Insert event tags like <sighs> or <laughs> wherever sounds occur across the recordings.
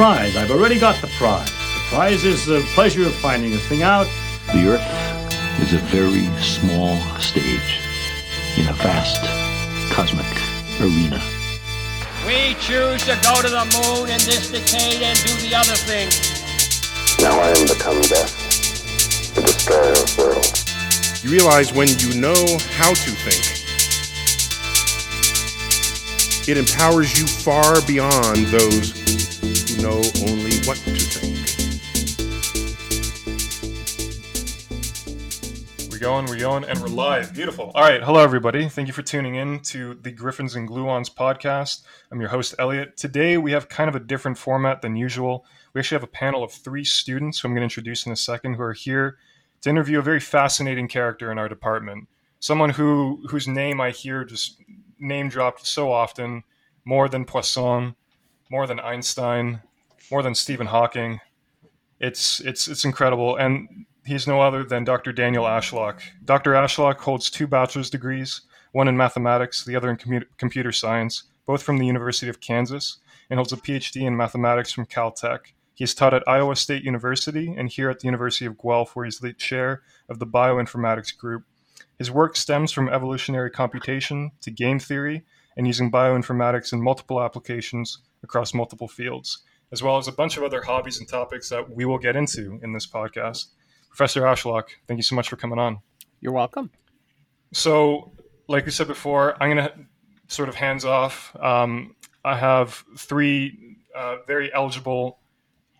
prize. I've already got the prize. The prize is the pleasure of finding a thing out. The Earth is a very small stage in a vast cosmic arena. We choose to go to the moon in this decade and do the other thing. Now I am become death, the destroyer of worlds. You realize when you know how to think, it empowers you far beyond those who know only what to think. We're going, we're going, and we're live. Beautiful. All right. Hello, everybody. Thank you for tuning in to the Gryphons and Gluons podcast. I'm your host, Elliot. Today, we have kind of a different format than usual. We actually have a panel of three students who I'm going to introduce in a second who are here to interview a very fascinating character in our department. Someone who whose name I hear just name dropped so often, more than Poisson, more than Einstein, more than Stephen Hawking. It's it's it's incredible, and he's no other than Dr. Daniel Ashlock. Dr. Ashlock holds two bachelor's degrees, one in mathematics, the other in commu- computer science, both from the University of Kansas, and holds a PhD in mathematics from Caltech. He has taught at Iowa State University and here at the University of Guelph, where he's the chair of the bioinformatics group. His work stems from evolutionary computation to game theory and using bioinformatics in multiple applications across multiple fields, as well as a bunch of other hobbies and topics that we will get into in this podcast. Professor Ashlock, thank you so much for coming on. You're welcome. So, like we said before, I'm going to sort of hands off. Um, I have three uh, very eligible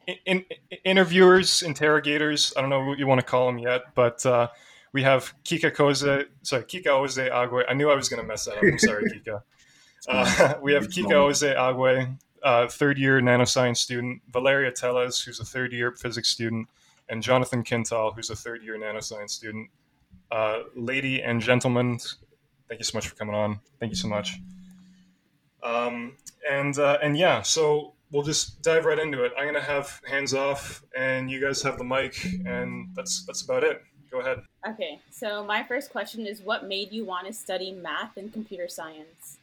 in, in, interviewers, interrogators. I don't know what you want to call them yet, but uh, we have Kika Koze, sorry, Kika Oze Agwe. I knew I was going to mess that up. I'm sorry, <laughs> Kika. Uh, <laughs> we have Kika Oze Agwe, uh, third year nanoscience student, Valeria Tellez, who's a third year physics student, and Jonathan Kintal, who's a third year nanoscience student. Uh, lady and gentlemen, thank you so much for coming on. Thank you so much. Um, and uh, and yeah, so we'll just dive right into it. I'm gonna have hands off, and you guys have the mic, and that's that's about it. Go ahead. Okay, so my first question is what made you want to study math and computer science?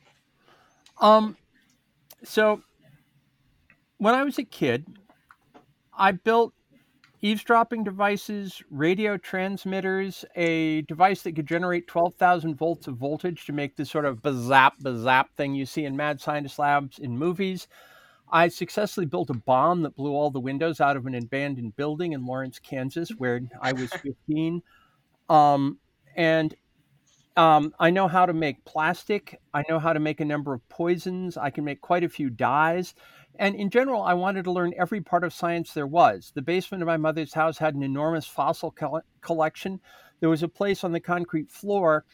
Um, so when I was a kid, I built eavesdropping devices, radio transmitters, a device that could generate 12,000 volts of voltage to make this sort of bazap bazap thing you see in mad scientist labs in movies. I successfully built a bomb that blew all the windows out of an abandoned building in Lawrence, Kansas, where I was <laughs> 15. Um, and um, I know how to make plastic. I know how to make a number of poisons. I can make quite a few dyes. And in general, I wanted to learn every part of science there was. The basement of my mother's house had an enormous fossil co- collection. There was a place on the concrete floor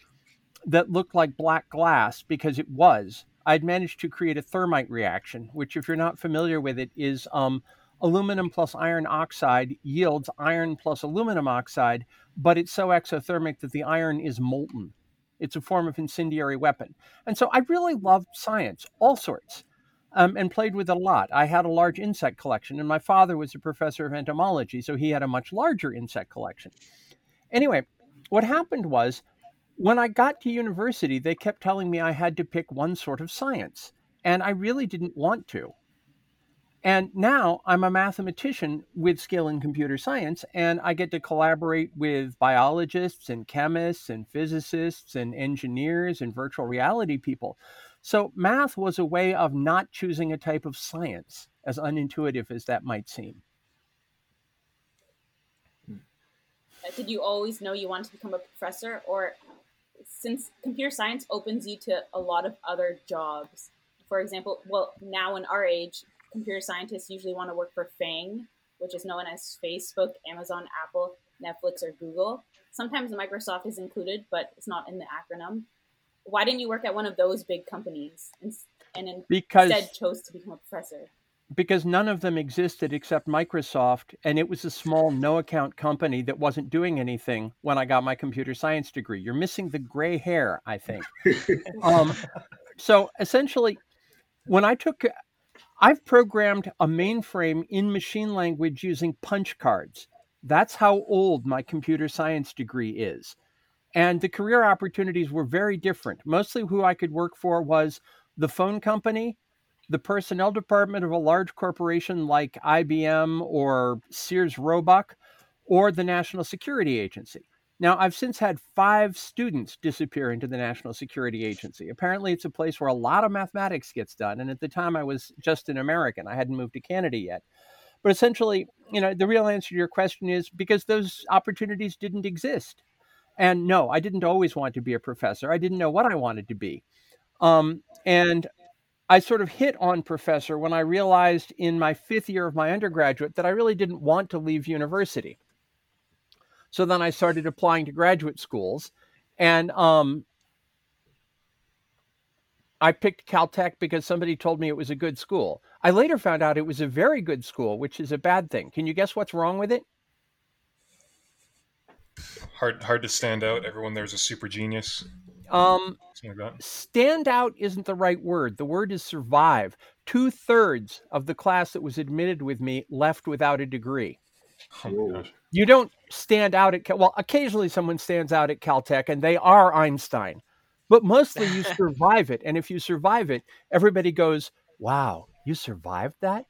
that looked like black glass because it was. I'd managed to create a thermite reaction, which, if you're not familiar with it, is um, aluminum plus iron oxide yields iron plus aluminum oxide, but it's so exothermic that the iron is molten. It's a form of incendiary weapon. And so I really loved science, all sorts, um, and played with a lot. I had a large insect collection, and my father was a professor of entomology, so he had a much larger insect collection. Anyway, what happened was when I got to university, they kept telling me I had to pick one sort of science, and I really didn't want to. And now I'm a mathematician with skill in computer science, and I get to collaborate with biologists and chemists and physicists and engineers and virtual reality people. So, math was a way of not choosing a type of science, as unintuitive as that might seem. Hmm. Did you always know you wanted to become a professor, or since computer science opens you to a lot of other jobs? For example, well, now in our age, computer scientists usually want to work for FANG, which is known as Facebook, Amazon, Apple, Netflix, or Google. Sometimes Microsoft is included, but it's not in the acronym. Why didn't you work at one of those big companies and, and because, instead chose to become a professor? Because none of them existed except Microsoft, and it was a small no account company that wasn't doing anything when I got my computer science degree. You're missing the gray hair, I think. <laughs> um, so essentially, when I took I've programmed a mainframe in machine language using punch cards. That's how old my computer science degree is. And the career opportunities were very different. Mostly who I could work for was the phone company the personnel department of a large corporation like IBM or Sears Roebuck, or the National Security Agency. Now, I've since had five students disappear into the National Security Agency. Apparently, it's a place where a lot of mathematics gets done. And at the time, I was just an American. I hadn't moved to Canada yet. But essentially, you know, the real answer to your question is because those opportunities didn't exist. And no, I didn't always want to be a professor. I didn't know what I wanted to be. Um, and I sort of hit on professor when I realized in my fifth year of my undergraduate that I really didn't want to leave university. So then I started applying to graduate schools, and um, I picked Caltech because somebody told me it was a good school. I later found out it was a very good school, which is a bad thing. Can you guess what's wrong with it? Hard, hard to stand out. Everyone there's a super genius. Um, like stand out isn't the right word. The word is survive. Two thirds of the class that was admitted with me left without a degree. Oh. You don't stand out at well. Occasionally, someone stands out at Caltech, and they are Einstein, but mostly you <laughs> survive it. And if you survive it, everybody goes, "Wow, you survived that."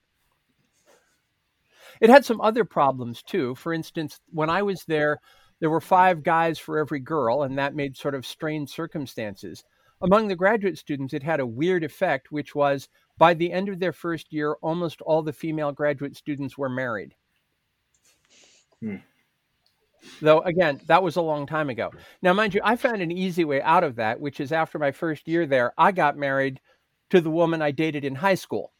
It had some other problems too. For instance, when I was there, there were five guys for every girl, and that made sort of strained circumstances. Among the graduate students, it had a weird effect, which was by the end of their first year, almost all the female graduate students were married. Though, again, that was a long time ago. Now, mind you, I found an easy way out of that, which is after my first year there, I got married to the woman I dated in high school.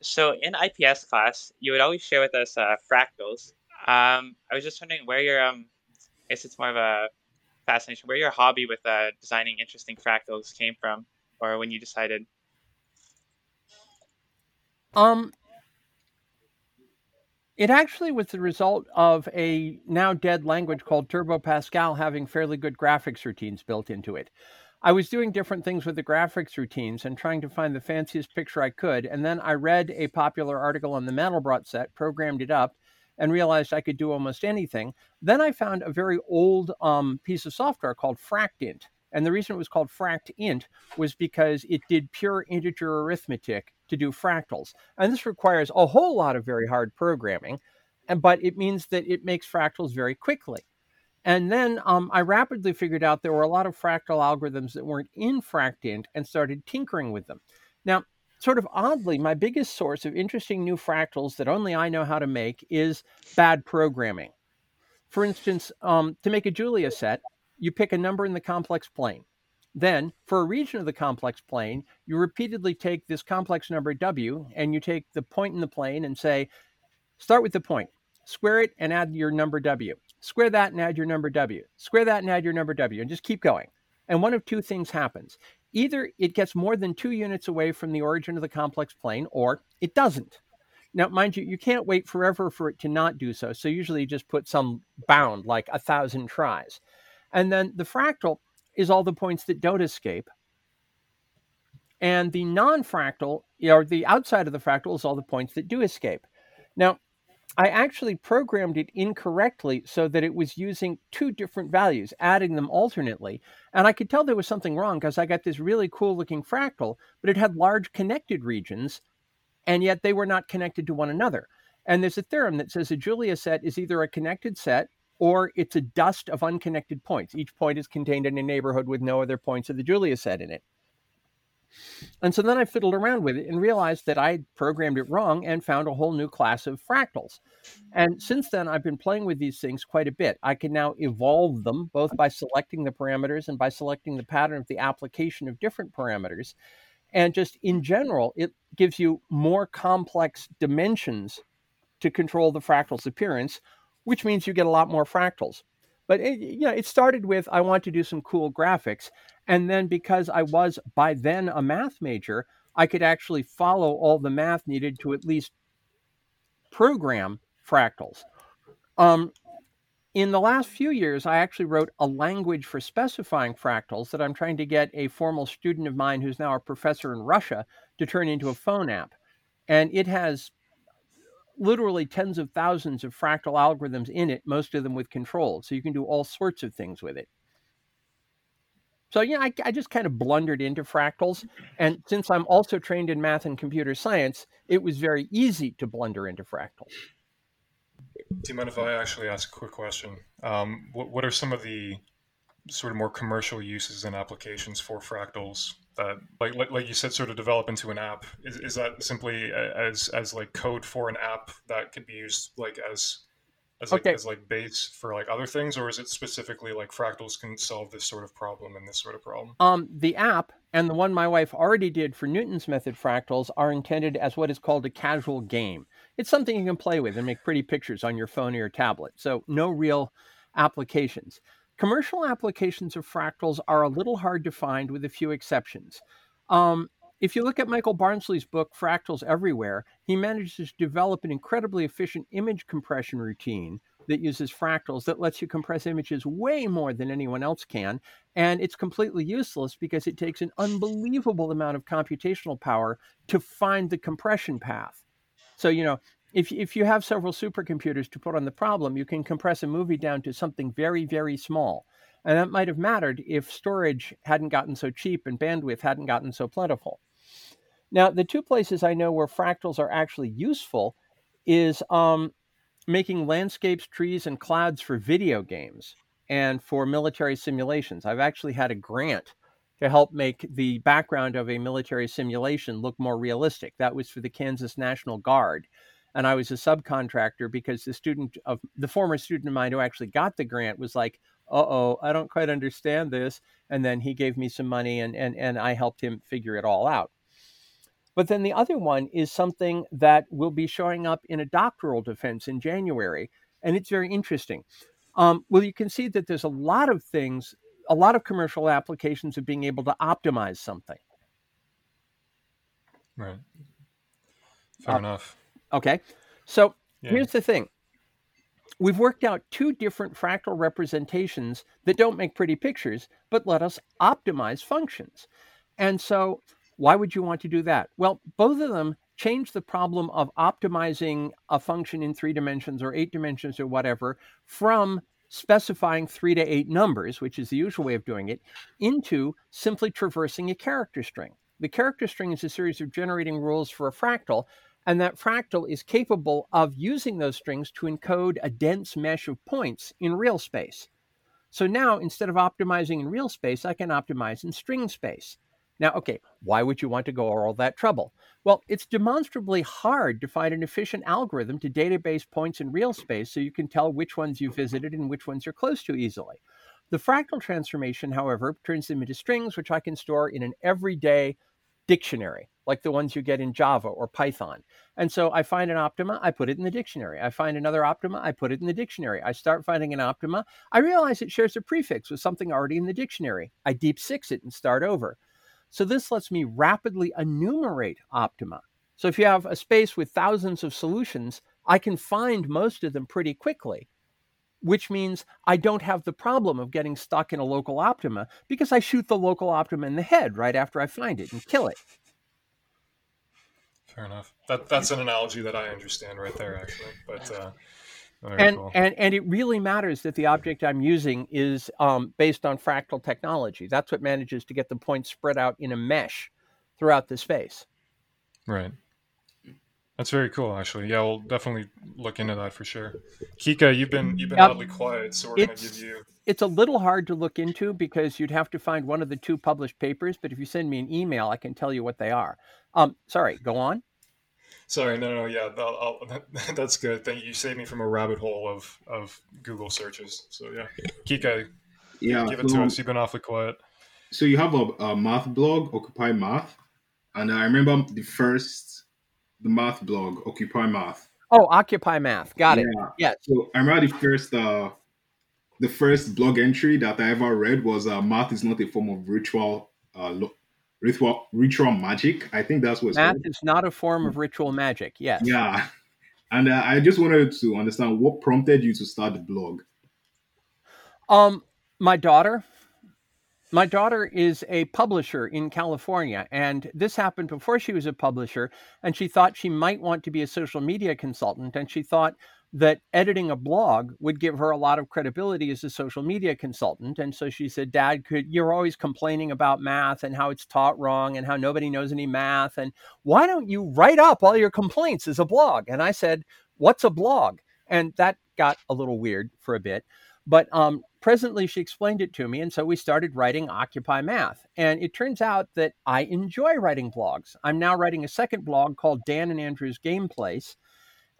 So in IPS class, you would always share with us uh, fractals. Um, I was just wondering where your um, I guess it's more of a fascination, where your hobby with uh, designing interesting fractals came from, or when you decided. Um, it actually was the result of a now dead language called Turbo Pascal having fairly good graphics routines built into it. I was doing different things with the graphics routines and trying to find the fanciest picture I could. And then I read a popular article on the Mandelbrot set, programmed it up, and realized I could do almost anything. Then I found a very old um, piece of software called FractInt. And the reason it was called FractInt was because it did pure integer arithmetic to do fractals. And this requires a whole lot of very hard programming, and but it means that it makes fractals very quickly. And then um, I rapidly figured out there were a lot of fractal algorithms that weren't in FractInt and started tinkering with them. Now, sort of oddly, my biggest source of interesting new fractals that only I know how to make is bad programming. For instance, um, to make a Julia set, you pick a number in the complex plane. Then, for a region of the complex plane, you repeatedly take this complex number w and you take the point in the plane and say, start with the point, square it and add your number w, square that and add your number w, square that and add your number w, and just keep going. And one of two things happens. Either it gets more than two units away from the origin of the complex plane, or it doesn't. Now, mind you, you can't wait forever for it to not do so. So usually you just put some bound, like a thousand tries. And then the fractal is all the points that don't escape. And the non fractal, or the outside of the fractal, is all the points that do escape. Now, I actually programmed it incorrectly so that it was using two different values, adding them alternately. And I could tell there was something wrong because I got this really cool looking fractal, but it had large connected regions, and yet they were not connected to one another. And there's a theorem that says a Julia set is either a connected set or it's a dust of unconnected points. Each point is contained in a neighborhood with no other points of the Julia set in it. And so then I fiddled around with it and realized that I programmed it wrong and found a whole new class of fractals. And since then, I've been playing with these things quite a bit. I can now evolve them both by selecting the parameters and by selecting the pattern of the application of different parameters. And just in general, it gives you more complex dimensions to control the fractal's appearance, which means you get a lot more fractals. But it, you know, it started with I want to do some cool graphics, and then because I was by then a math major, I could actually follow all the math needed to at least program fractals. Um, in the last few years, I actually wrote a language for specifying fractals that I'm trying to get a formal student of mine who's now a professor in Russia to turn into a phone app. And it has literally tens of thousands of fractal algorithms in it, most of them with controls. So you can do all sorts of things with it. So, yeah, I, I just kind of blundered into fractals. And since I'm also trained in math and computer science, it was very easy to blunder into fractals. Do you mind if I actually ask a quick question? Um, what, what are some of the sort of more commercial uses and applications for fractals that, like, like, like you said, sort of develop into an app? Is, is that simply as, as like code for an app that could be used like as as like Okay. as like base for like other things, or is it specifically like fractals can solve this sort of problem and this sort of problem? Um, the app and the one my wife already did for Newton's method fractals are intended as what is called a casual game. It's something you can play with and make pretty pictures on your phone or your tablet. So, no real applications. Commercial applications of fractals are a little hard to find with a few exceptions. Um, if you look at Michael Barnsley's book, Fractals Everywhere, he manages to develop an incredibly efficient image compression routine that uses fractals that lets you compress images way more than anyone else can. And it's completely useless because it takes an unbelievable amount of computational power to find the compression path. So, you know, if, if you have several supercomputers to put on the problem, you can compress a movie down to something very, very small. And that might have mattered if storage hadn't gotten so cheap and bandwidth hadn't gotten so plentiful. Now, the two places I know where fractals are actually useful is um, making landscapes, trees, and clouds for video games and for military simulations. I've actually had a grant to help make the background of a military simulation look more realistic. That was for the Kansas National Guard. And I was a subcontractor because the student of the former student of mine who actually got the grant was like, uh oh, I don't quite understand this. And then he gave me some money and, and, and I helped him figure it all out. But then the other one is something that will be showing up in a doctoral defense in January. And it's very interesting. Um, well, you can see that there's a lot of things, a lot of commercial applications of being able to optimize something. Right. Fair Uh, enough. Okay. So Yeah. here's the thing we've worked out two different fractal representations that don't make pretty pictures, but let us optimize functions. And so, why would you want to do that? Well, both of them change the problem of optimizing a function in three dimensions or eight dimensions or whatever from specifying three to eight numbers, which is the usual way of doing it, into simply traversing a character string. The character string is a series of generating rules for a fractal, and that fractal is capable of using those strings to encode a dense mesh of points in real space. So now, instead of optimizing in real space, I can optimize in string space. Now, okay, why would you want to go all that trouble? Well, it's demonstrably hard to find an efficient algorithm to database points in real space so you can tell which ones you visited and which ones you're close to easily. The fractal transformation, however, turns them into strings, which I can store in an everyday dictionary, like the ones you get in Java or Python. And so I find an optima, I put it in the dictionary. I find another optima, I put it in the dictionary. I start finding an optima, I realize it shares a prefix with something already in the dictionary. I deep six it and start over. So this lets me rapidly enumerate optima. So if you have a space with thousands of solutions, I can find most of them pretty quickly, which means I don't have the problem of getting stuck in a local optima because I shoot the local optima in the head right after I find it and kill it. Fair enough. That that's an analogy that I understand right there, actually. But uh, and, cool. and and it really matters that the object I'm using is um, based on fractal technology. That's what manages to get the points spread out in a mesh throughout the space. Right. That's very cool, actually. Yeah, we'll definitely look into that for sure. Kika, you've been you've been Yep. oddly quiet, so we're gonna It's- give you. It's a little hard to look into because you'd have to find one of the two published papers. But if you send me an email, I can tell you what they are. Um, sorry, go on. Sorry, no, no, yeah, I'll, <laughs> I'll, that's good. Thank you. You saved me from a rabbit hole of of Google searches. So yeah, Kika, Yeah, give it so- to us. You've been awfully quiet. So you have a, a math blog, Occupy Math, and I remember the first the math blog, Occupy Math. Oh, Occupy Math. Got it. Yeah. Yes. So I remember the first uh, the first blog entry that I ever read was uh, math is not a form of ritual uh, lo- ritual ritual magic. I think that's what it's Math called. is not a form of ritual magic. Yes. Yeah. <laughs> And uh, I just wanted to understand what prompted you to start the blog. Um, my daughter. My daughter is a publisher in California, and this happened before she was a publisher. And she thought she might want to be a social media consultant, and she thought that editing a blog would give her a lot of credibility as a social media consultant. And so she said, Dad, could you're always complaining about math and how it's taught wrong and how nobody knows any math. And why don't you write up all your complaints as a blog? And I said, What's a blog? And that got a little weird for a bit. But um, presently, she explained it to me. And so we started writing Occupy Math. And it turns out that I enjoy writing blogs. I'm now writing a second blog called Dan and Andrew's Game Place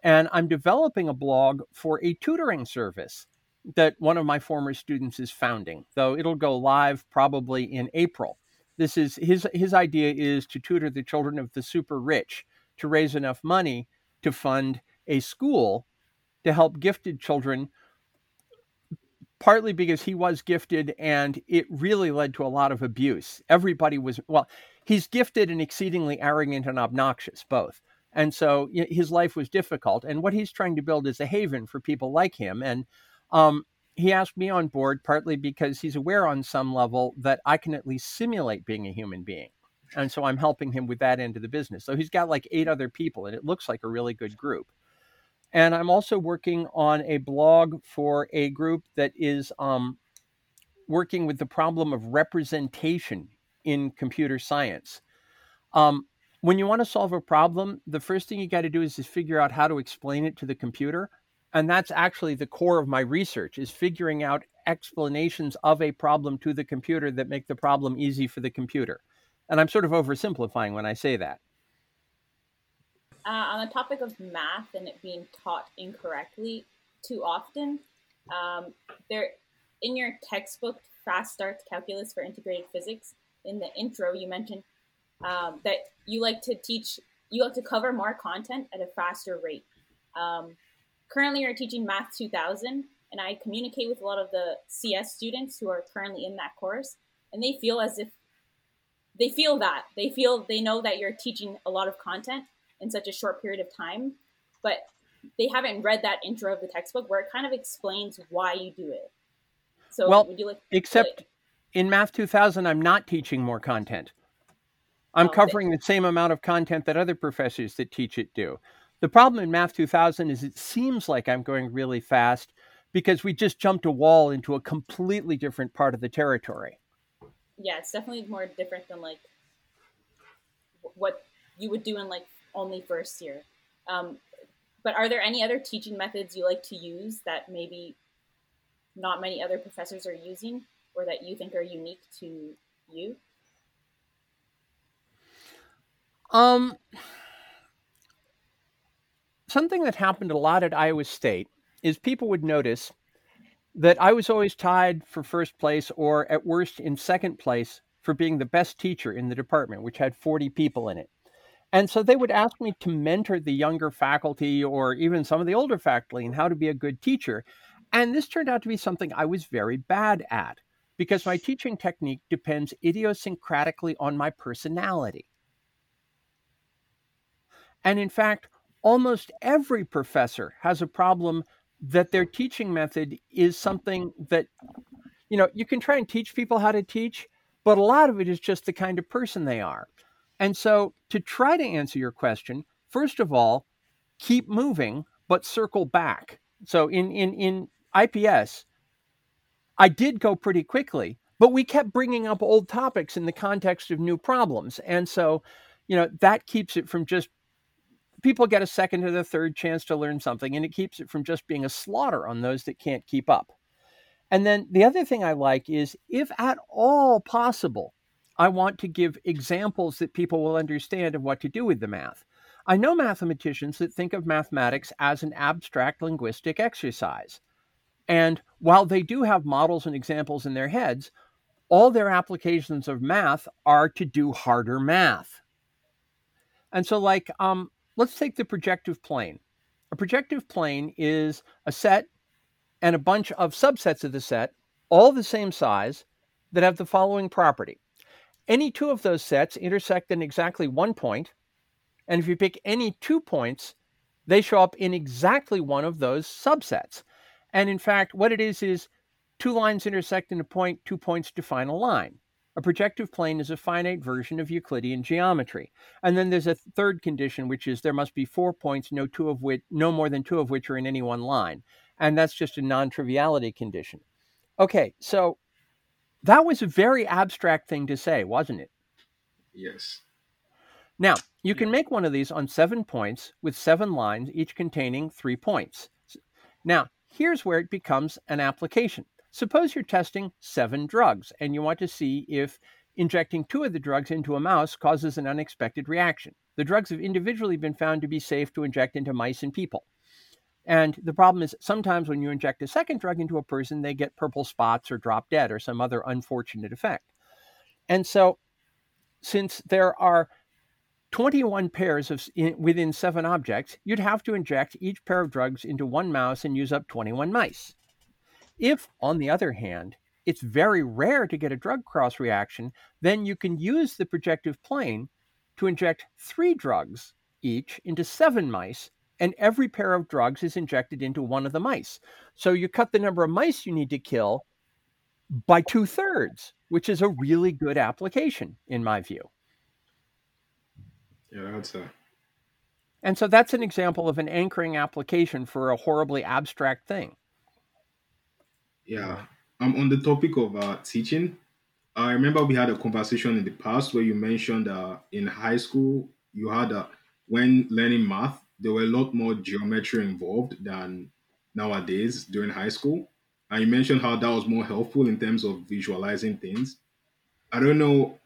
and I'm developing a blog for a tutoring service that one of my former students is founding, though it'll go live probably in April. This is his his idea is to tutor the children of the super rich to raise enough money to fund a school to help gifted children partly because he was gifted and it really led to a lot of abuse. Everybody was well, he's gifted and exceedingly arrogant and obnoxious both. And so his life was difficult. And what he's trying to build is a haven for people like him. And um, he asked me on board partly because he's aware on some level that I can at least simulate being a human being. And so I'm helping him with that end of the business. So he's got like eight other people, and it looks like a really good group. And I'm also working on a blog for a group that is um, working with the problem of representation in computer science. Um, when you want to solve a problem, the first thing you got to do is just figure out how to explain it to the computer. And that's actually the core of my research is figuring out explanations of a problem to the computer that make the problem easy for the computer. And I'm sort of oversimplifying when I say that. Uh, on the topic of math and it being taught incorrectly too often, um, there in your textbook, Fast Start Calculus for Integrated Physics, in the intro, you mentioned um, that you like to teach, you like to cover more content at a faster rate. Um, currently, you're teaching Math 2000, and I communicate with a lot of the CS students who are currently in that course, and they feel as if they feel that they feel they know that you're teaching a lot of content in such a short period of time, but they haven't read that intro of the textbook where it kind of explains why you do it. So, well, like, except in Math 2000, I'm not teaching more content. I'm oh, covering the same amount of content that other professors that teach it do. The problem in Math 2000 is it seems like I'm going really fast because we just jumped a wall into a completely different part of the territory. Yeah, it's definitely more different than like what you would do in like only first year. Um, but are there any other teaching methods you like to use that maybe not many other professors are using or that you think are unique to you? Um, something that happened a lot at Iowa State is people would notice that I was always tied for first place or at worst in second place for being the best teacher in the department, which had 40 people in it. And so they would ask me to mentor the younger faculty or even some of the older faculty and how to be a good teacher. And this turned out to be something I was very bad at because my teaching technique depends idiosyncratically on my personality. And in fact, almost every professor has a problem that their teaching method is something that, you know, you can try and teach people how to teach, but a lot of it is just the kind of person they are. And so, to try to answer your question, first of all, keep moving, but circle back. So, in, in, in IPS, I did go pretty quickly, but we kept bringing up old topics in the context of new problems. And so, you know, that keeps it from just people get a second or the third chance to learn something, and it keeps it from just being a slaughter on those that can't keep up. And then the other thing I like is, if at all possible, I want to give examples that people will understand of what to do with the math. I know mathematicians that think of mathematics as an abstract linguistic exercise. And while they do have models and examples in their heads, all their applications of math are to do harder math. And so, like, um, let's take the projective plane. A projective plane is a set and a bunch of subsets of the set, all the same size, that have the following property. Any two of those sets intersect in exactly one point, and if you pick any two points, they show up in exactly one of those subsets. And in fact, what it is is two lines intersect in a point, two points define a line. A projective plane is a finite version of Euclidean geometry. And then there's a third condition, which is there must be four points, no two of which, no more than two of which are in any one line. And that's just a non-triviality condition. Okay, so that was a very abstract thing to say, wasn't it? Yes. Now, you can make one of these on seven points with seven lines, each containing three points. Now, here's where it becomes an application. Suppose you're testing seven drugs and you want to see if injecting two of the drugs into a mouse causes an unexpected reaction. The drugs have individually been found to be safe to inject into mice and people. And the problem is sometimes when you inject a second drug into a person, they get purple spots or drop dead or some other unfortunate effect. And so, since there are 21 pairs of in, within seven objects, you'd have to inject each pair of drugs into one mouse and use up 21 mice. If, on the other hand, it's very rare to get a drug cross reaction, then you can use the projective plane to inject three drugs each into seven mice, and every pair of drugs is injected into one of the mice. So you cut the number of mice you need to kill by two thirds, which is a really good application, in my view. Yeah, that's a. And so that's an example of an anchoring application for a horribly abstract thing. Yeah. Um, on the topic of uh, teaching, I remember we had a conversation in the past where you mentioned uh, in high school you had uh, when learning math there were a lot more geometry involved than nowadays during high school, and you mentioned how that was more helpful in terms of visualizing things. I don't know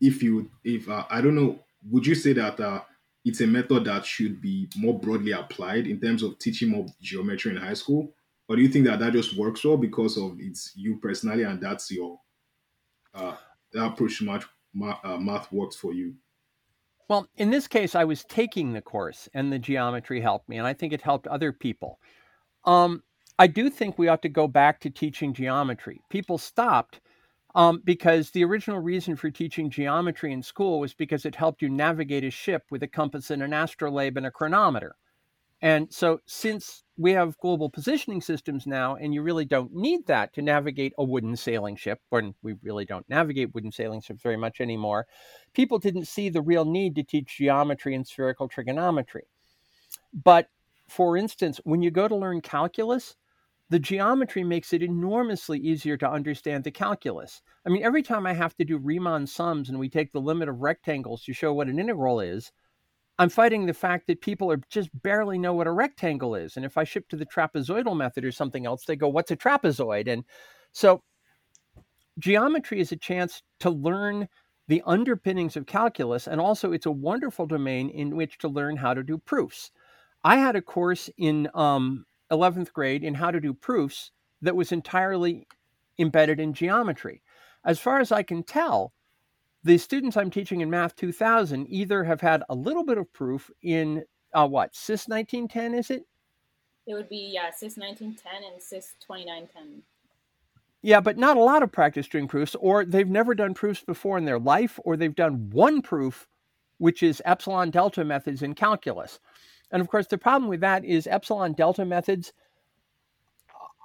if you if uh, I don't know would you say that uh, it's a method that should be more broadly applied in terms of teaching more geometry in high school? Or do you think that that just works well because of it's you personally and that's your uh, that approach much uh, math works for you well in this case i was taking the course and the geometry helped me and i think it helped other people um, i do think we ought to go back to teaching geometry people stopped um, because the original reason for teaching geometry in school was because it helped you navigate a ship with a compass and an astrolabe and a chronometer. And so, since we have global positioning systems now, and you really don't need that to navigate a wooden sailing ship, when we really don't navigate wooden sailing ships very much anymore, people didn't see the real need to teach geometry and spherical trigonometry. But for instance, when you go to learn calculus, the geometry makes it enormously easier to understand the calculus. I mean, every time I have to do Riemann sums and we take the limit of rectangles to show what an integral is, I'm fighting the fact that people are just barely know what a rectangle is. And if I ship to the trapezoidal method or something else, they go, What's a trapezoid? And so geometry is a chance to learn the underpinnings of calculus. And also, it's a wonderful domain in which to learn how to do proofs. I had a course in um, 11th grade in how to do proofs that was entirely embedded in geometry. As far as I can tell, the students I'm teaching in Math 2000 either have had a little bit of proof in uh, what, CIS 1910, is it? It would be, yeah, CIS 1910 and CIS 2910. Yeah, but not a lot of practice doing proofs, or they've never done proofs before in their life, or they've done one proof, which is epsilon delta methods in calculus. And of course, the problem with that is epsilon delta methods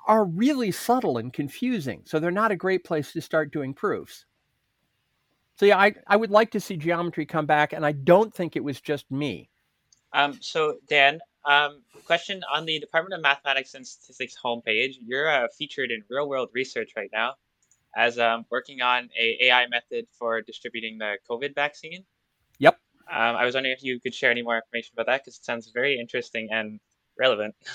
are really subtle and confusing. So they're not a great place to start doing proofs. So yeah, I, I would like to see geometry come back, and I don't think it was just me. Um, so Dan, um, question on the Department of Mathematics and Statistics homepage. You're uh, featured in real world research right now as um, working on a AI method for distributing the COVID vaccine. Yep. Um, I was wondering if you could share any more information about that because it sounds very interesting and relevant. <laughs>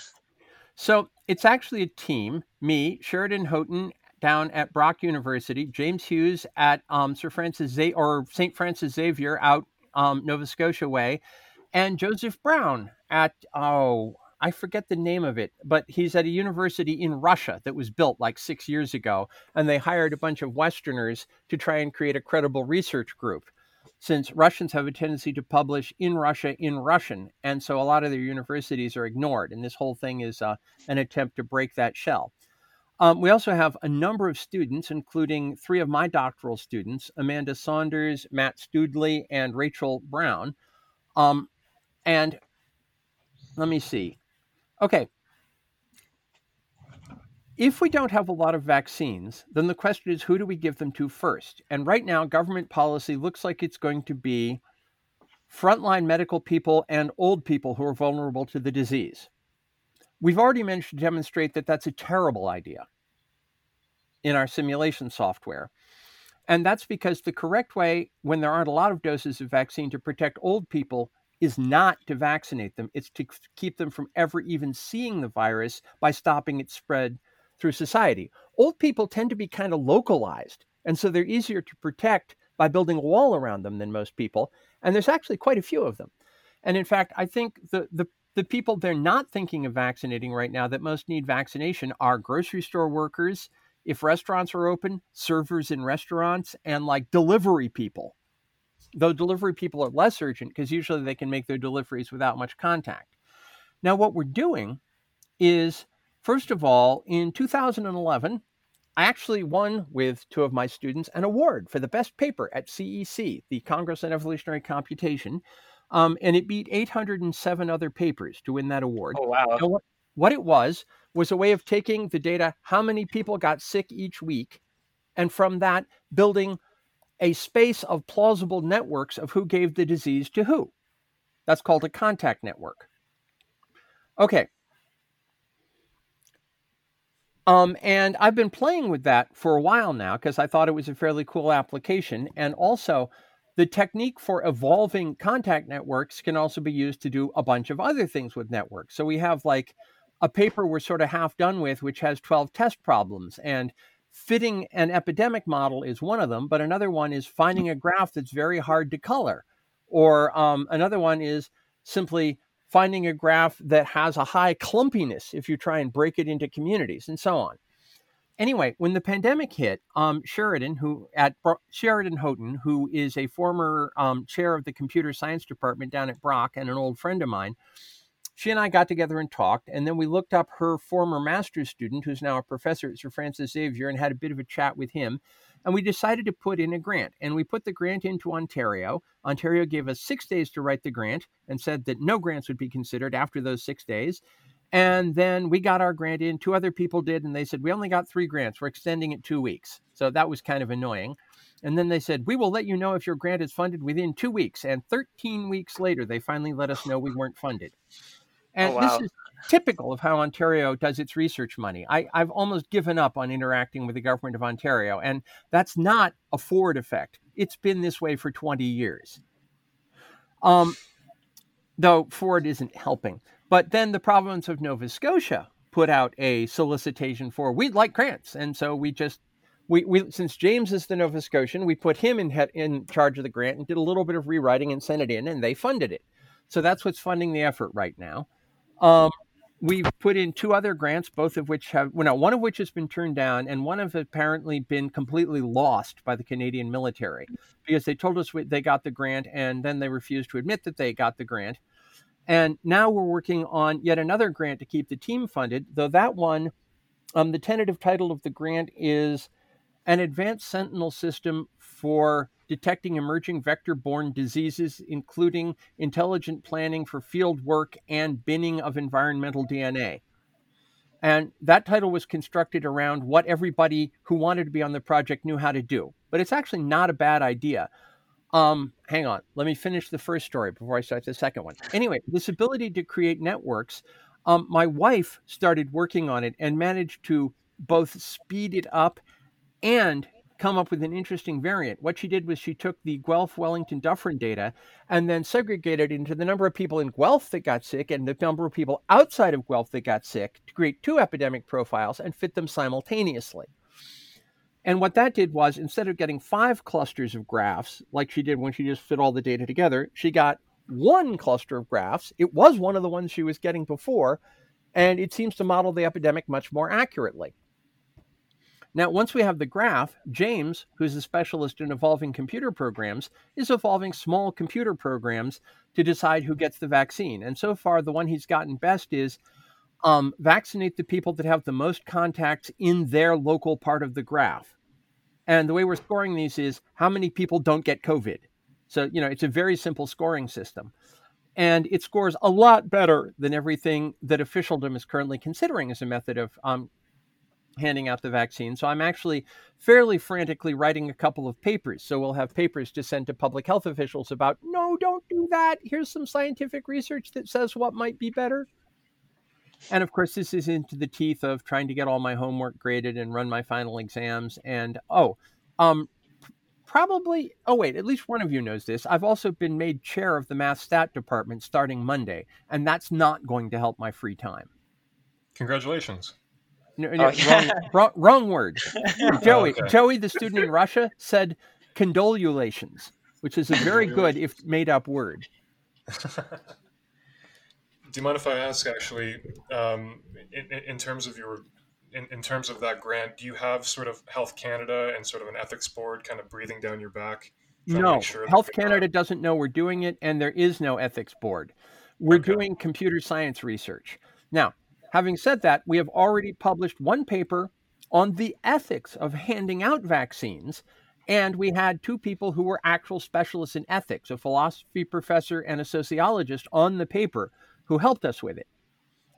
So it's actually a team me, Sheridan Houghten down at Brock University, James Hughes at um, Sir Francis Z- or St. Francis Xavier out um, Nova Scotia way, and Joseph Brown at, oh, I forget the name of it, but he's at a university in Russia that was built like six years ago. And they hired a bunch of Westerners to try and create a credible research group since Russians have a tendency to publish in Russia in Russian, and so a lot of their universities are ignored. And this whole thing is uh, an attempt to break that shell. Um, we also have a number of students, including three of my doctoral students Amanda Saunders, Matt Stoodley, and Rachel Brown. Um, and let me see. Okay. if we don't have a lot of vaccines, then the question is who do we give them to first? And right now, government policy looks like it's going to be frontline medical people and old people who are vulnerable to the disease. We've already managed to demonstrate that that's a terrible idea in our simulation software. And that's because the correct way, when there aren't a lot of doses of vaccine to protect old people, is not to vaccinate them. It's to keep them from ever even seeing the virus by stopping its spread through society. Old people tend to be kind of localized, and so they're easier to protect by building a wall around them than most people. And there's actually quite a few of them. And in fact, I think the, the, the people they're not thinking of vaccinating right now that most need vaccination are grocery store workers, if restaurants are open, servers in restaurants, and like delivery people. Though delivery people are less urgent because usually they can make their deliveries without much contact. Now, what we're doing is, first of all, in 2011, I actually won with two of my students an award for the best paper at CEC, the Congress on Evolutionary Computation. Um, and it beat 807 other papers to win that award. Oh, wow. What, what it was, was a way of taking the data, how many people got sick each week, and from that, building a space of plausible networks of who gave the disease to who. That's called a contact network. Okay, um, and I've been playing with that for a while now because I thought it was a fairly cool application. And also, the technique for evolving contact networks can also be used to do a bunch of other things with networks. So we have like a paper we're sort of half done with, which has 12 test problems. And fitting an epidemic model is one of them, but another one is finding a graph that's very hard to color. Or um, another one is simply finding a graph that has a high clumpiness if you try and break it into communities and so on. Anyway, when the pandemic hit, um, Sheridan, who at Sheridan Houghten, who is a former um, chair of the computer science department down at Brock and an old friend of mine, she and I got together and talked, and then we looked up her former master's student, who's now a professor at Sir Francis Xavier, and had a bit of a chat with him. And we decided to put in a grant. And we put the grant into Ontario. Ontario gave us six days to write the grant and said that no grants would be considered after those six days. And then we got our grant in. Two other people did, and they said, We only got three grants. We're extending it two weeks. So that was kind of annoying. And then they said, We will let you know if your grant is funded within two weeks. And 13 weeks later, they finally let us know we weren't funded. And oh, wow. this is typical of how Ontario does its research money. I, have almost given up on interacting with the government of Ontario, and that's not a Ford effect. It's been this way for 20 years. Um, though Ford isn't helping. But then the province of Nova Scotia put out a solicitation for we'd like grants, and so we just we, we since James is the Nova Scotian, we put him in in charge of the grant and did a little bit of rewriting and sent it in, and they funded it. So that's what's funding the effort right now. Um, we've put in two other grants, both of which have, well, no, one of which has been turned down, and one of apparently been completely lost by the Canadian military because they told us they got the grant and then they refused to admit that they got the grant. And now we're working on yet another grant to keep the team funded, though that one, um, the tentative title of the grant is An Advanced Sentinel System for detecting emerging vector borne diseases, including intelligent planning for field work and binning of environmental DNA. And that title was constructed around what everybody who wanted to be on the project knew how to do. But it's actually not a bad idea. Um, hang on, let me finish the first story before I start the second one. Anyway, this ability to create networks, um, my wife started working on it and managed to both speed it up and come up with an interesting variant. What she did was she took the Guelph, Wellington, Dufferin data and then segregated into the number of people in Guelph that got sick and the number of people outside of Guelph that got sick to create two epidemic profiles and fit them simultaneously. And what that did was instead of getting five clusters of graphs like she did when she just fit all the data together, she got one cluster of graphs. It was one of the ones she was getting before, and it seems to model the epidemic much more accurately. Now, once we have the graph, James, who's a specialist in evolving computer programs, is evolving small computer programs to decide who gets the vaccine. And so far, the one he's gotten best is um, vaccinate the people that have the most contacts in their local part of the graph. And the way we're scoring these is how many people don't get COVID. So, you know, it's a very simple scoring system. And it scores a lot better than everything that officialdom is currently considering as a method of um, handing out the vaccine. So I'm actually fairly frantically writing a couple of papers. So we'll have papers to send to public health officials about no, don't do that. Here's some scientific research that says what might be better. And of course, this is into the teeth of trying to get all my homework graded and run my final exams. And oh, um, probably, oh, wait, at least one of you knows this. I've also been made chair of the math stat department starting Monday, and that's not going to help my free time. Congratulations. No, no, Oh, <laughs> yeah. wrong, wrong, wrong word. <laughs> Joey, okay. Joey, the student in Russia, said condolulations, which is a very good, if made up word. <laughs> Do you mind if I ask, actually, um, in, in- terms of your, in, in terms of that grant, do you have sort of Health Canada and sort of an ethics board kind of breathing down your back? No, sure Health not- Canada doesn't know we're doing it, and there is no ethics board. We're Okay. doing computer science research. Now, having said that, we have already published one paper on the ethics of handing out vaccines, and we had two people who were actual specialists in ethics, a philosophy professor and a sociologist, on the paper who helped us with it.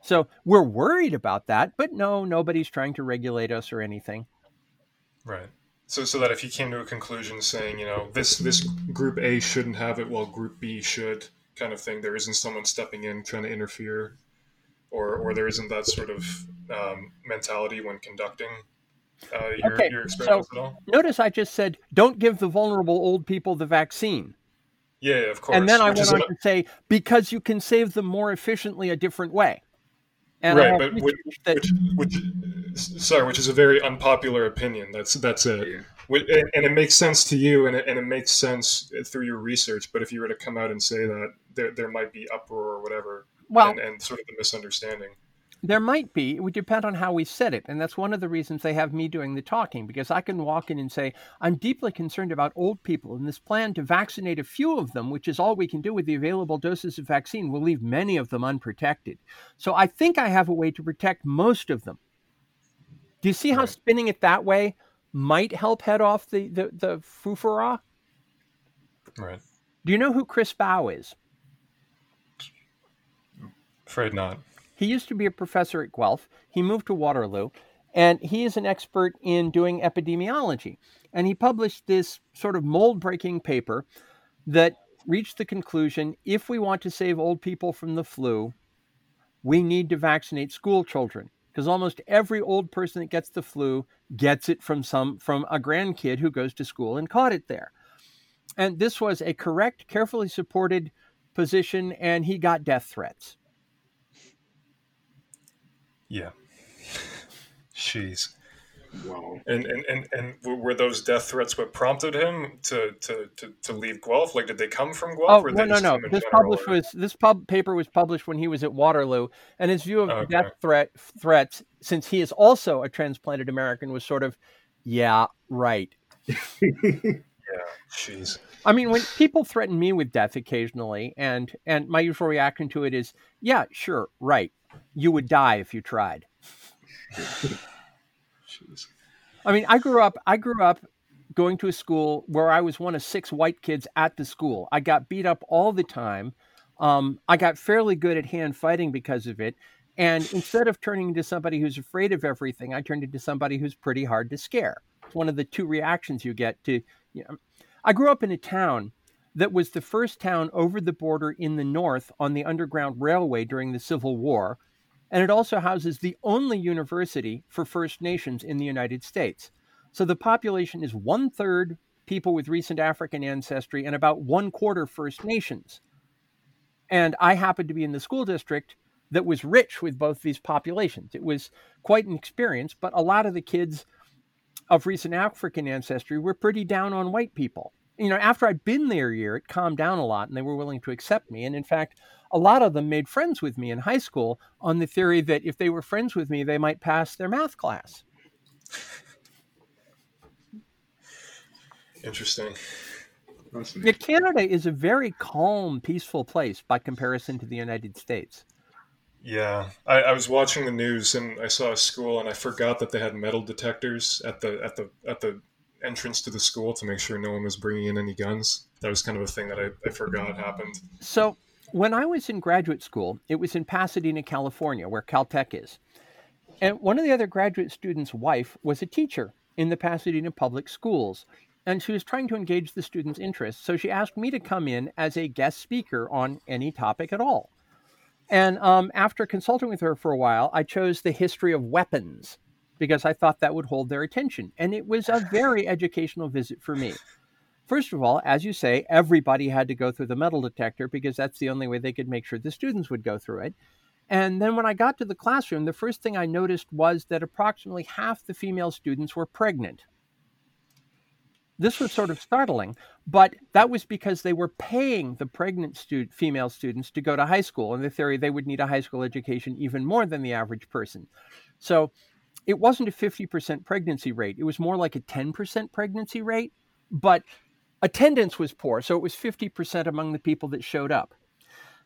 So we're worried about that, but no, nobody's trying to regulate us or anything. Right. So, so that if you came to a conclusion saying, you know, this this group A shouldn't have it, while group B should, kind of thing, there isn't someone stepping in trying to interfere, or or there isn't that sort of um, mentality when conducting uh, your Okay, your so experiments at all. notice I just said, don't give the vulnerable old people the vaccine. Yeah, yeah, of course. And then I which went on a- to say, because you can save them more efficiently a different way. And right, but which, that, which, which, sorry, which is a very unpopular opinion. That's that's it. Wh- And and it makes sense to you, and it, and it makes sense through your research. But if you were to come out and say that, there, there might be uproar or whatever, Well- and, and sort of the misunderstanding. There might be, it would depend on how we said it. And that's one of the reasons they have me doing the talking, because I can walk in and say, I'm deeply concerned about old people, and this plan to vaccinate a few of them, which is all we can do with the available doses of vaccine, will leave many of them unprotected. So I think I have a way to protect most of them. Do you see how spinning it that way might help head off the, the, the foofara? Right. Do you know who Chris Bauch is? Afraid not. He used to be a professor at Guelph. He moved to Waterloo, and he is an expert in doing epidemiology. And he published this sort of mold breaking paper that reached the conclusion if we want to save old people from the flu, we need to vaccinate school children because almost every old person that gets the flu gets it from some from a grandkid who goes to school and caught it there. And this was a correct, carefully supported position, and he got death threats. Yeah. Jeez. Wow. And, and, and, and were those death threats what prompted him to, to, to, to leave Guelph? Like, did they come from Guelph? Oh or no no no! This general, published or- was this pub paper was published when he was at Waterloo, and his view of oh, Okay. death threat threats, since he is also a transplanted American, was sort of, yeah, right. Yeah, jeez. I mean, when people threaten me with death occasionally, and and my usual reaction to it is, yeah, sure, right. You would die if you tried. <laughs> I mean, I grew up. I grew up going to a school where I was one of six white kids at the school. I got beat up all the time. Um, I got fairly good at hand fighting because of it. And instead of turning into somebody who's afraid of everything, I turned into somebody who's pretty hard to scare. It's one of the two reactions you get to. You know, I grew up in a town that was the first town over the border in the north on the Underground Railway during the Civil War. And it also houses the only university for First Nations in the United States. So the population is one third people with recent African ancestry and about one quarter First Nations. And I happened to be in the school district that was rich with both these populations. It was quite an experience, but a lot of the kids of recent African ancestry were pretty down on white people. You know, after I'd been there a year, it calmed down a lot and they were willing to accept me. And in fact, a lot of them made friends with me in high school on the theory that if they were friends with me, they might pass their math class. Interesting. Yet Canada is a very calm, peaceful place by comparison to the United States. Yeah, I, I was watching the news and I saw a school and I forgot that they had metal detectors at the at the at the entrance to the school to make sure no one was bringing in any guns. That was kind of a thing that I, I forgot happened. So when I was in graduate school, it was in Pasadena, California, where Caltech is. And one of the other graduate students' wife was a teacher in the Pasadena public schools. And she was trying to engage the students' interest. So she asked me to come in as a guest speaker on any topic at all. And um, after consulting with her for a while, I chose the history of weapons because I thought that would hold their attention. And it was a very <laughs> educational visit for me. First of all, as you say, everybody had to go through the metal detector because that's the only way they could make sure the students would go through it. And then when I got to the classroom, the first thing I noticed was that approximately half the female students were pregnant. This was sort of startling, but that was because they were paying the pregnant stu- female students to go to high school. In the theory, they would need a high school education even more than the average person. So it wasn't a 50% pregnancy rate, it was more like a 10% pregnancy rate, but attendance was poor. So it was 50% among the people that showed up.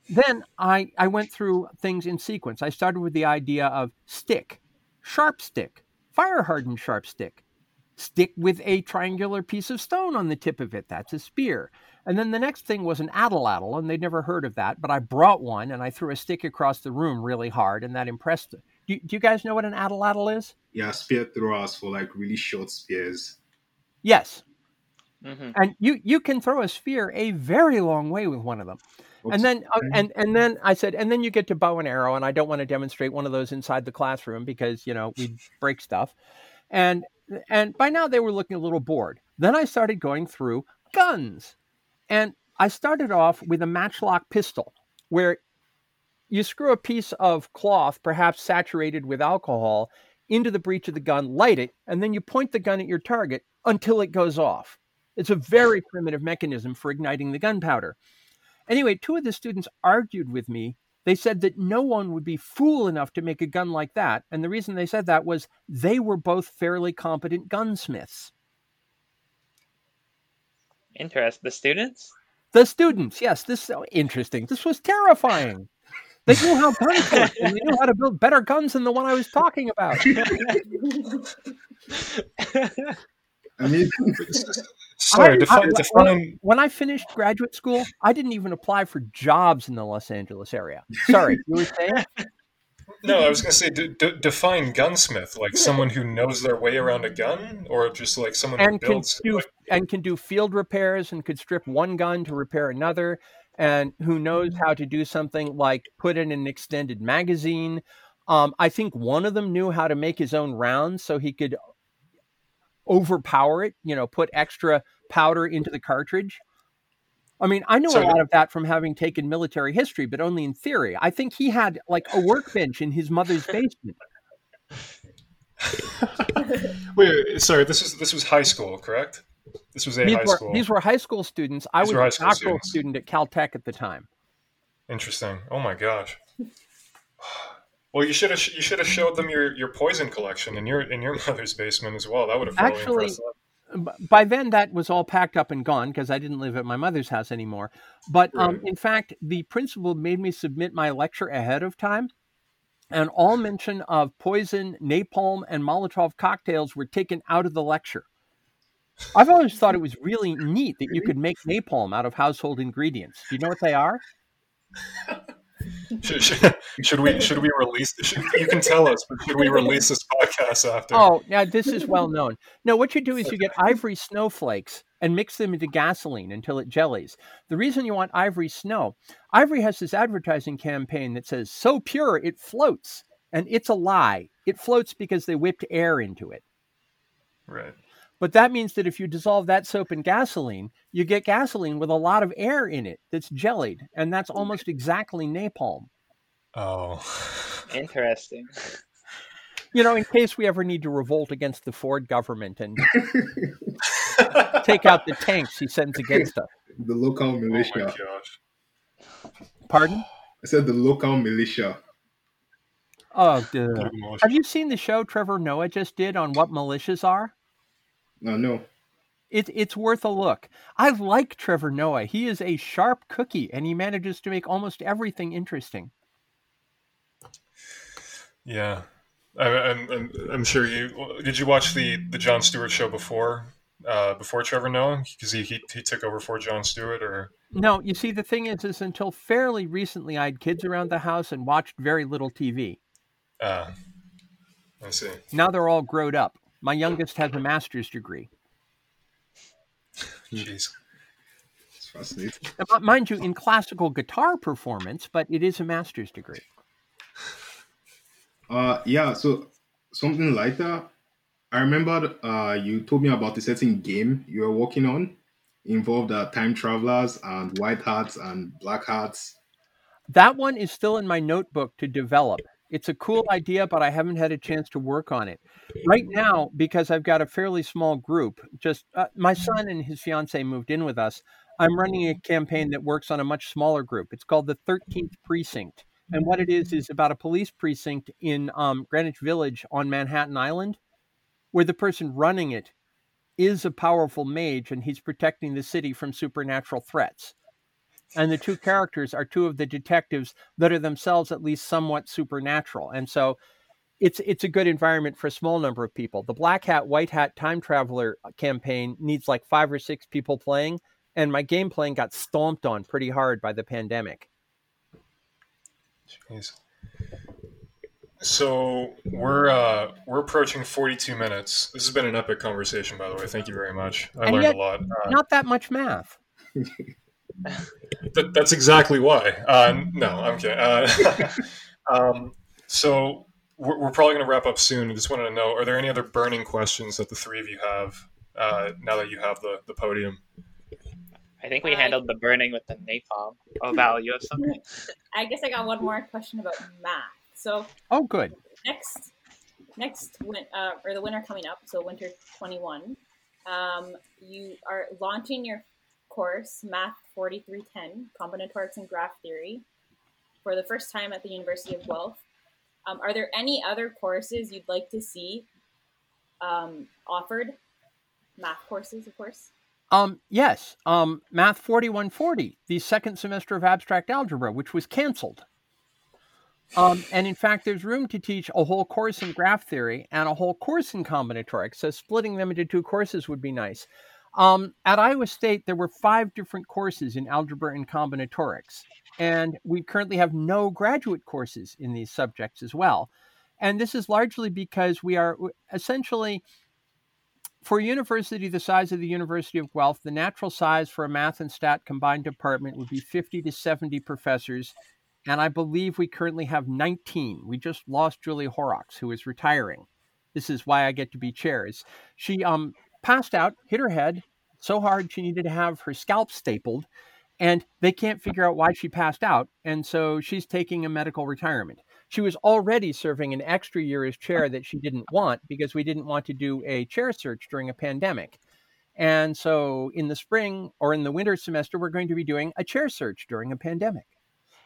Then I, I went through things in sequence. I started with the idea of stick, sharp stick, fire hardened sharp stick, stick with a triangular piece of stone on the tip of it. That's a spear. And then the next thing was an atlatl, and they'd never heard of that, but I brought one and I threw a stick across the room really hard, and that impressed them. Do, do you guys know what an atlatl is? Yeah, spear throwers for like really short spears. Yes. Mm-hmm. And you you can throw a spear a very long way with one of them. Oops. And then uh, and and then I said, and then you get to bow and arrow, and I don't want to demonstrate one of those inside the classroom because you know we <laughs> break stuff. And and by now they were looking a little bored. Then I started going through guns, and I started off with a matchlock pistol, where you screw a piece of cloth, perhaps saturated with alcohol, into the breech of the gun, light it, and then you point the gun at your target until it goes off. It's a very primitive mechanism for igniting the gunpowder. Anyway, two of the students argued with me. They said that no one would be fool enough to make a gun like that. And the reason they said that was they were both fairly competent gunsmiths. Interest. The students? The students, yes. This is so interesting. This was terrifying. They knew how guns worked, and they knew how to build better guns than the one I was talking about. <laughs> I mean, sorry. I, define, I, define. When I finished graduate school, I didn't even apply for jobs in the Los Angeles area. Sorry, you were saying? No, I was going to say d- d- define gunsmith, like someone who knows their way around a gun, or just like someone and who can do like- and can do field repairs and could strip one gun to repair another, and who knows how to do something like put in an extended magazine. Um, I think one of them knew how to make his own rounds so he could overpower it, you know, put extra powder into the cartridge. I mean, I know So- a lot of that from having taken military history, but only in theory. I think he had like a workbench in his mother's basement. <laughs> Wait, sorry. This was this was high school, correct? This was a These high were, school. these were high school students. I These was a doctoral student at Caltech at the time. Interesting. Oh my gosh. <sighs> Well, you should have you should have showed them your, your poison collection in your in your <laughs> mother's basement as well. That would have really Actually, impressed them. by then that was all packed up and gone because I didn't live at my mother's house anymore. But um, in fact, the principal made me submit my lecture ahead of time, and all mention of poison, napalm, and Molotov cocktails were taken out of the lecture. I've always thought it was <laughs> really neat that you could make napalm out of household ingredients. Do you know what they are? Should, should, should we should we release? Should, you can tell us, but should we release this podcast after? Oh, now this is well known. No, what you do is you get ivory snowflakes and mix them into gasoline until it jellies. The reason you want ivory snow, ivory has this advertising campaign that says so pure it floats, and it's a lie. It floats because they whipped air into it. Right. But that means that if you dissolve that soap in gasoline, you get gasoline with a lot of air in it that's jellied, and that's almost exactly napalm. Oh. Interesting. <laughs> You know, in case we ever need to revolt against the Ford government and take out the tanks he sends against us. <laughs> The local Oh my militia. gosh. Pardon? I said the local militia. Oh, dude. Have you seen the show Trevor Noah just did on what militias are? No, no. It, it's worth a look. I like Trevor Noah. He is a sharp cookie and he manages to make almost everything interesting. Yeah, I, I'm, I'm, I'm sure you did. You watch the the Jon Stewart show before uh, before Trevor Noah because he, he he took over for Jon Stewart or No, you see, the thing is, is until fairly recently, I had kids around the house and watched very little TV. uh, I see. Now they're all grown up. My youngest has a master's degree. <laughs> Jeez. Now, mind you, in classical guitar performance, but it is a master's degree. Uh, yeah. So something like that. I remember uh, you told me about a certain game you were working on. Involved uh, time travelers and white hats and black hats. That one is still in my notebook to develop. It's a cool idea, but I haven't had a chance to work on it. Right now, because I've got a fairly small group, just uh, my son and his fiance moved in with us. I'm running a campaign that works on a much smaller group. It's called the 13th Precinct. And what it is, is about a police precinct in um, Greenwich Village on Manhattan Island, where the person running it is a powerful mage and he's protecting the city from supernatural threats and the two characters are two of the detectives that are themselves at least somewhat supernatural and so it's it's a good environment for a small number of people the black hat white hat time traveler campaign needs like five or six people playing and my game playing got stomped on pretty hard by the pandemic Jeez. So we're uh, we're approaching 42 minutes. This has been an epic conversation, by the way. Thank you very much. I And learned yet- a lot. Uh, not that much math <laughs> That, that's exactly why. Uh, no, I'm kidding. Uh, <laughs> um, so we're, we're probably going to wrap up soon. I just wanted to know: Are there any other burning questions that the three of you have uh, now that you have the, the podium? I think we handled the burning with the napalm. Oh, Val, you have something? I guess I got one more question about math. So oh good next next win- uh, or the winter coming up, so winter 21, um, you are launching your course Math 4310 Combinatorics and Graph Theory for the first time at the University of Guelph. Um, are there any other courses you'd like to see um, offered? Math courses, of course. um yes um math 4140 the second semester of abstract algebra which was canceled um, and in fact, there's room to teach a whole course in graph theory and a whole course in combinatorics. So splitting them into two courses would be nice. Um, at Iowa State, there were five different courses in algebra and combinatorics, and we currently have no graduate courses in these subjects as well. And this is largely because we are essentially, for a university the size of the University of Guelph, the natural size for a math and stat combined department would be 50 to 70 professors and I believe we currently have 19. We just lost Julie Horrocks, who is retiring. This is why I get to be chair. Is she um passed out, hit her head so hard she needed to have her scalp stapled, and they can't figure out why she passed out, and so she's taking a medical retirement. She was already serving an extra year as chair that she didn't want because we didn't want to do a chair search during a pandemic. And so in the spring or in the winter semester, we're going to be doing a chair search during a pandemic.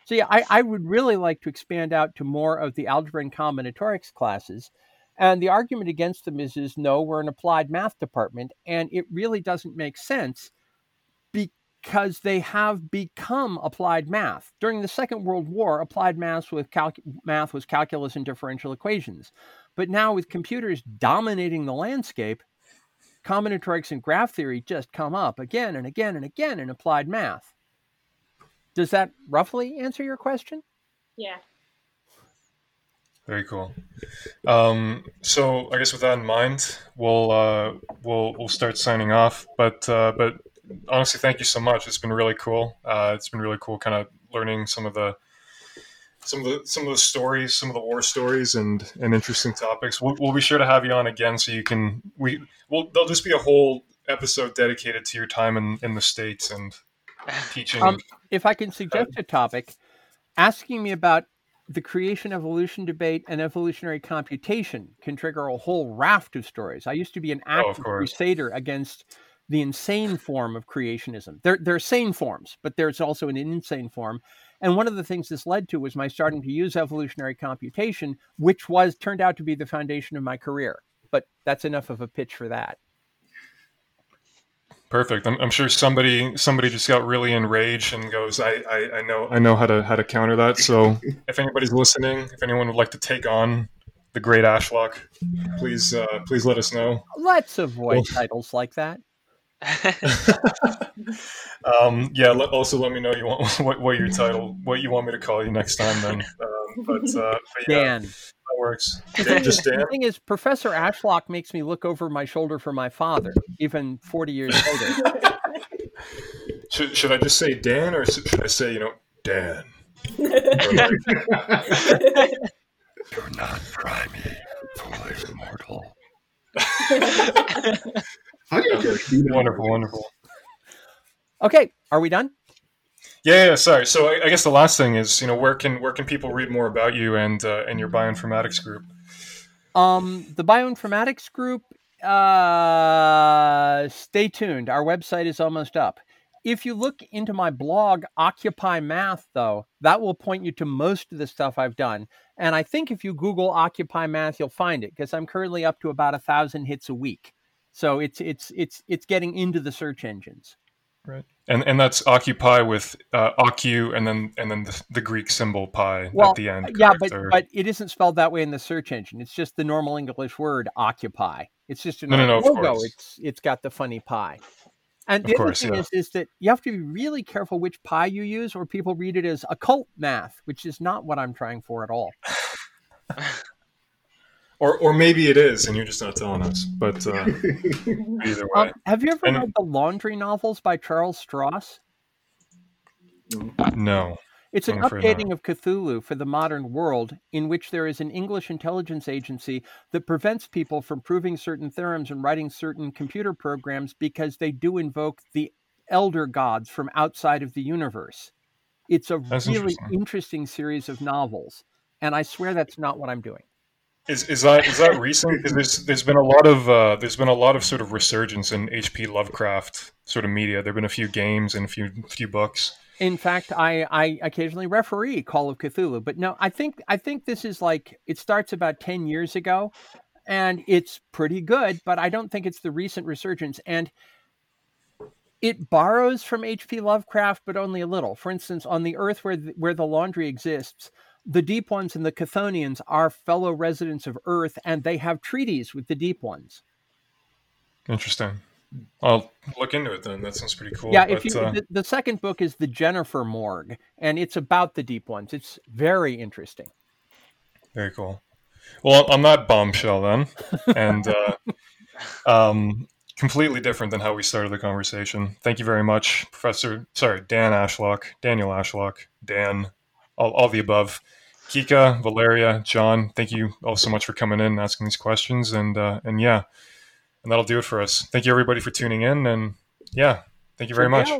So yeah, I, I would really like to expand out to more of the algebra and combinatorics classes. And the argument against them is, is no, we're an applied math department, and it really doesn't make sense because they have become applied math. During the Second World War, applied math calc- math was calculus and differential equations. But now, with computers dominating the landscape, combinatorics and graph theory just come up again and again and again in applied math. Does that roughly answer your question? Yeah. Very cool. Um, so I guess with that in mind, we'll uh, we'll we'll start signing off. But uh, but honestly, thank you so much. It's been really cool. Uh, it's been really cool, kind of learning some of the some of the some of the stories, some of the war stories, and and interesting topics. We'll, we'll be sure to have you on again, so you can we well there'll just be a whole episode dedicated to your time in in the states and <laughs> teaching. Um, if I can suggest a topic, asking me about the creation evolution debate and evolutionary computation can trigger a whole raft of stories. I used to be an Oh, active course. crusader against the insane form of creationism. There, there are sane forms, but there's also an insane form. And one of the things this led to was my starting to use evolutionary computation, which was turned out to be the foundation of my career. But that's enough of a pitch for that. Perfect. I'm, I'm sure somebody somebody just got really enraged and goes, I, I, I know I know how to how to counter that. So <laughs> if anybody's listening, if anyone would like to take on the great Ashlock, please uh, please let us know. Let's avoid Well- titles like that. Um, yeah. Let, also, let me know you want <laughs> what, what your title, what you want me to call you next time. Then, um, but, uh, but yeah, Dan. works. <laughs> The Dan, thing, just is, the Dan. thing is, Professor Ashlock makes me look over my shoulder for my father, even 40 years later. <laughs> Should, should I just say Dan, or should I say you know Dan? Do not try me, for I am mortal. How do you get feedback? Wonderful, wonderful. Okay, are we done? Yeah, yeah. Sorry. So I, I guess the last thing is, you know, where can where can people read more about you and uh, and your bioinformatics group? Um, the bioinformatics group, uh, stay tuned. Our website is almost up. If you look into my blog, Occupy Math, though, that will point you to most of the stuff I've done. And I think if you Google Occupy Math, you'll find it because I'm currently up to about a thousand hits a week. So it's it's it's it's getting into the search engines. Right. And and that's occupy with uh, occu and then and then the, the Greek symbol pi Well, at the end. yeah, correct? but Or- but it isn't spelled that way in the search engine. It's just the normal English word occupy. It's just an No, no, no, logo. It's it's got the funny pie. And Of the course, other thing yeah. is is that you have to be really careful which pie you use, or people read it as occult math, which is not what I'm trying for at all. <laughs> or or maybe it is, and you're just not telling us. But uh, <laughs> either way, Um, have you ever And- read the Laundry novels by Charles Stross? no. It's an I'm not. updating of Cthulhu for the modern world, in which there is an English intelligence agency that prevents people from proving certain theorems and writing certain computer programs because they do invoke the elder gods from outside of the universe. It's a That's really interesting. interesting series of novels, and I swear that's not what I'm doing. Is, is that is that recent? Because there's there's been a lot of uh, there's been a lot of sort of resurgence in H.P. Lovecraft sort of media. There've been a few games and a few few books. In fact, I, I occasionally referee Call of Cthulhu, but no, I think I think this is like it starts about ten years ago, and it's pretty good. But I don't think it's the recent resurgence, and it borrows from H.P. Lovecraft, but only a little. For instance, on the Earth where the, where the laundry exists, the Deep Ones and the Chthonians are fellow residents of Earth, and they have treaties with the Deep Ones. Interesting. I'll look into it then. That sounds pretty cool. yeah, if But, you uh, the, the second book is the Jennifer Morgue, and it's about the Deep Ones. It's very interesting. Very cool. Well, on that bombshell then, and uh, <laughs> um, completely different than how we started the conversation. Thank you very much, Professor. Sorry, Dan Ashlock, Daniel Ashlock, Dan, all, all the above. Kika, Valeria, John, thank you all so much for coming in and asking these questions. And uh, and yeah, and that'll do it for us. Thank you everybody for tuning in. And yeah, thank you very much.